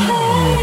Hey!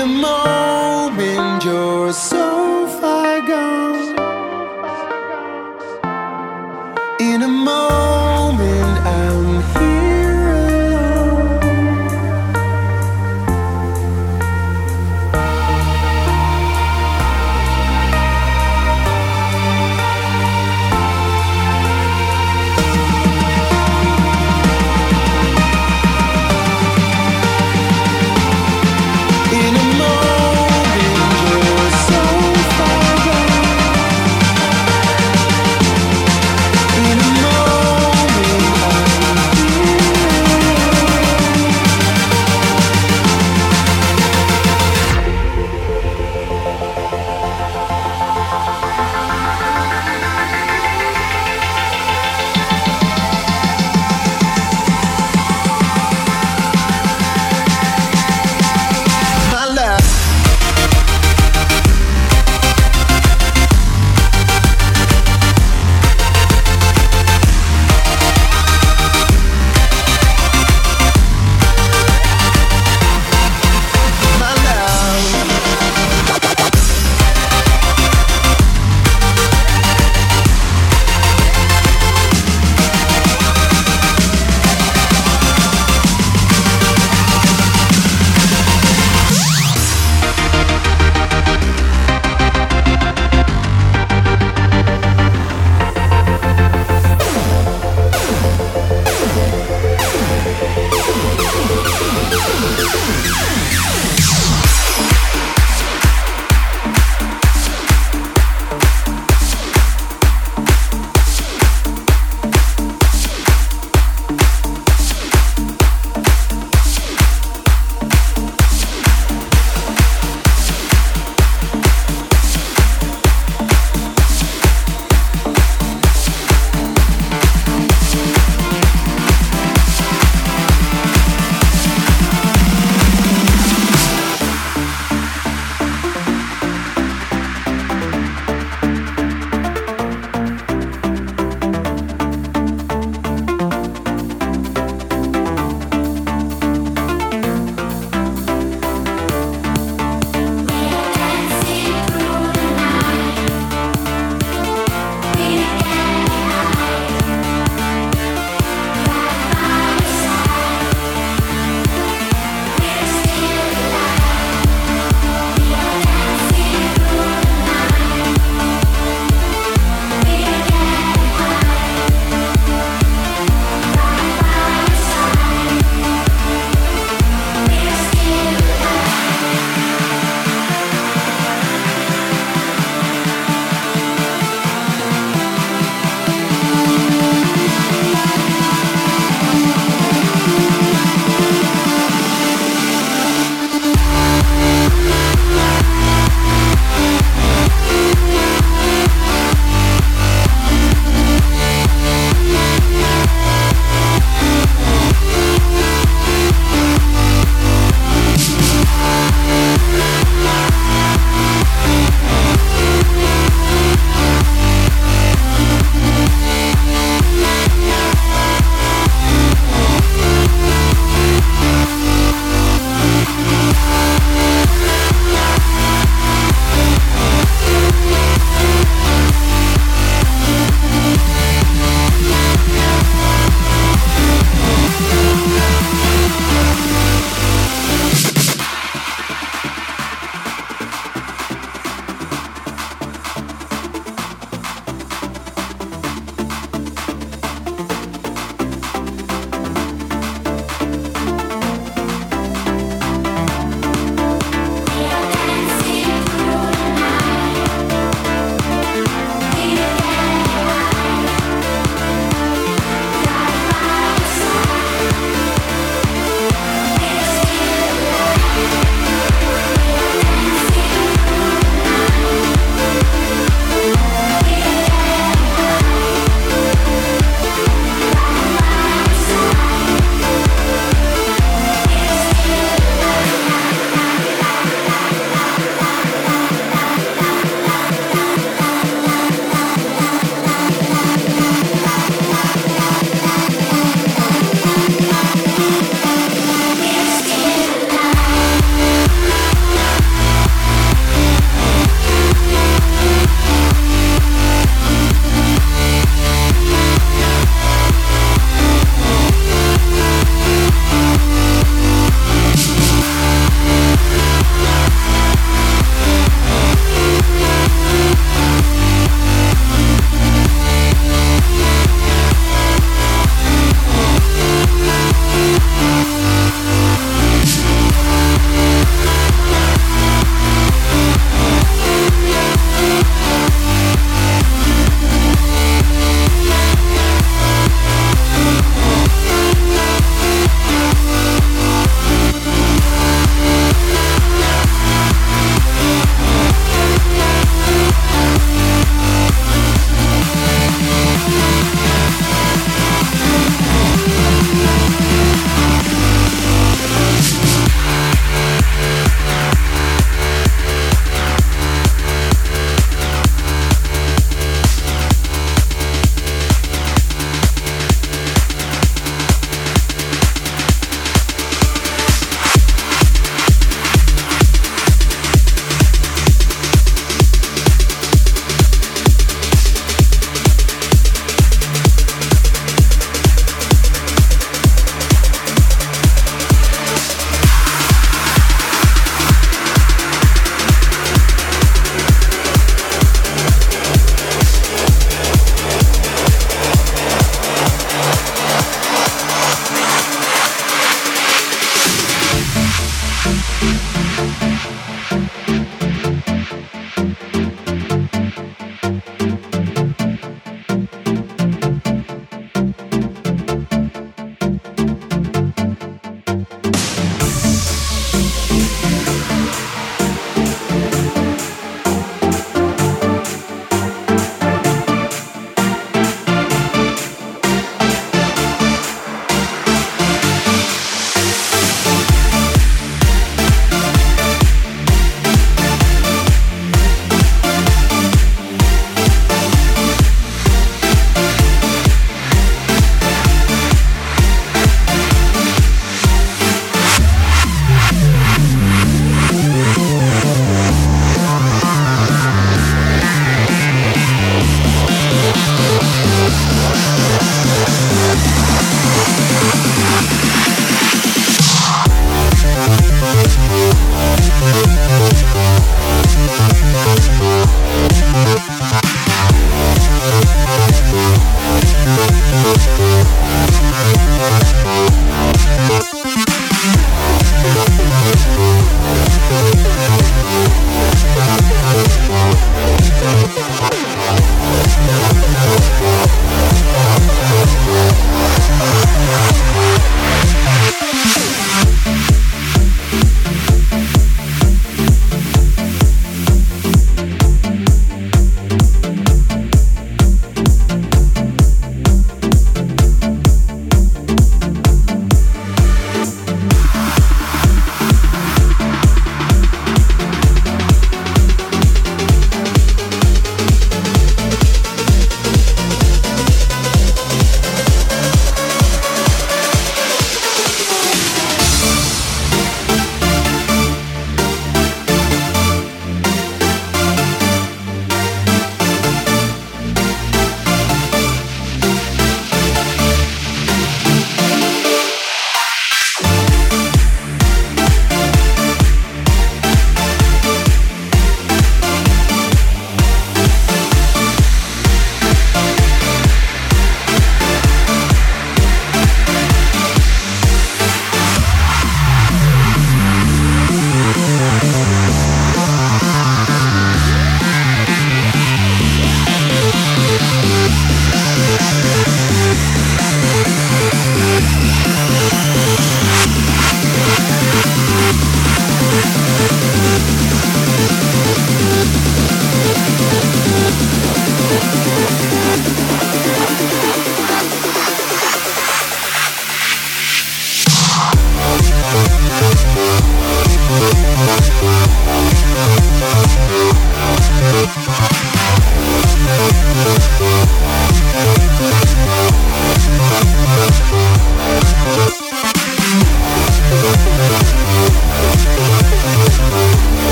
in a moment, you're so far gone. In a moment.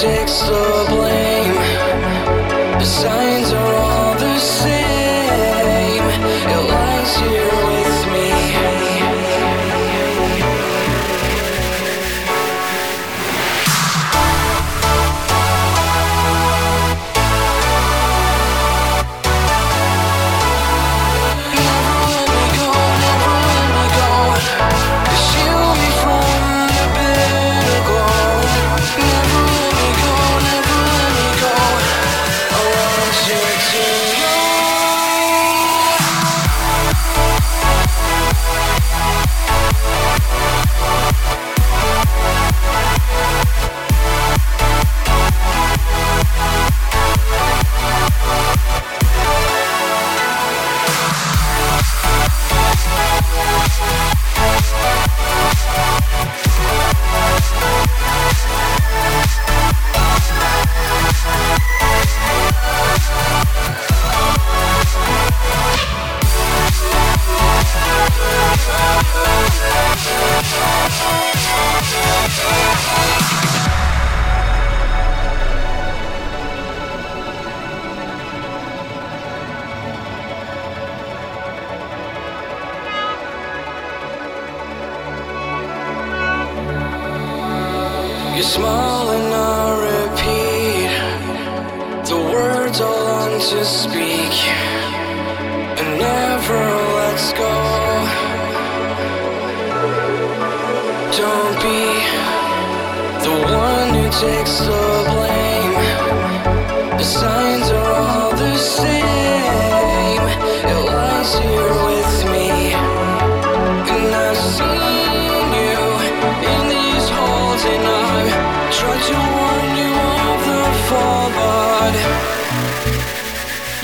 Takes the blame.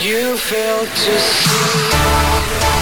You failed to see.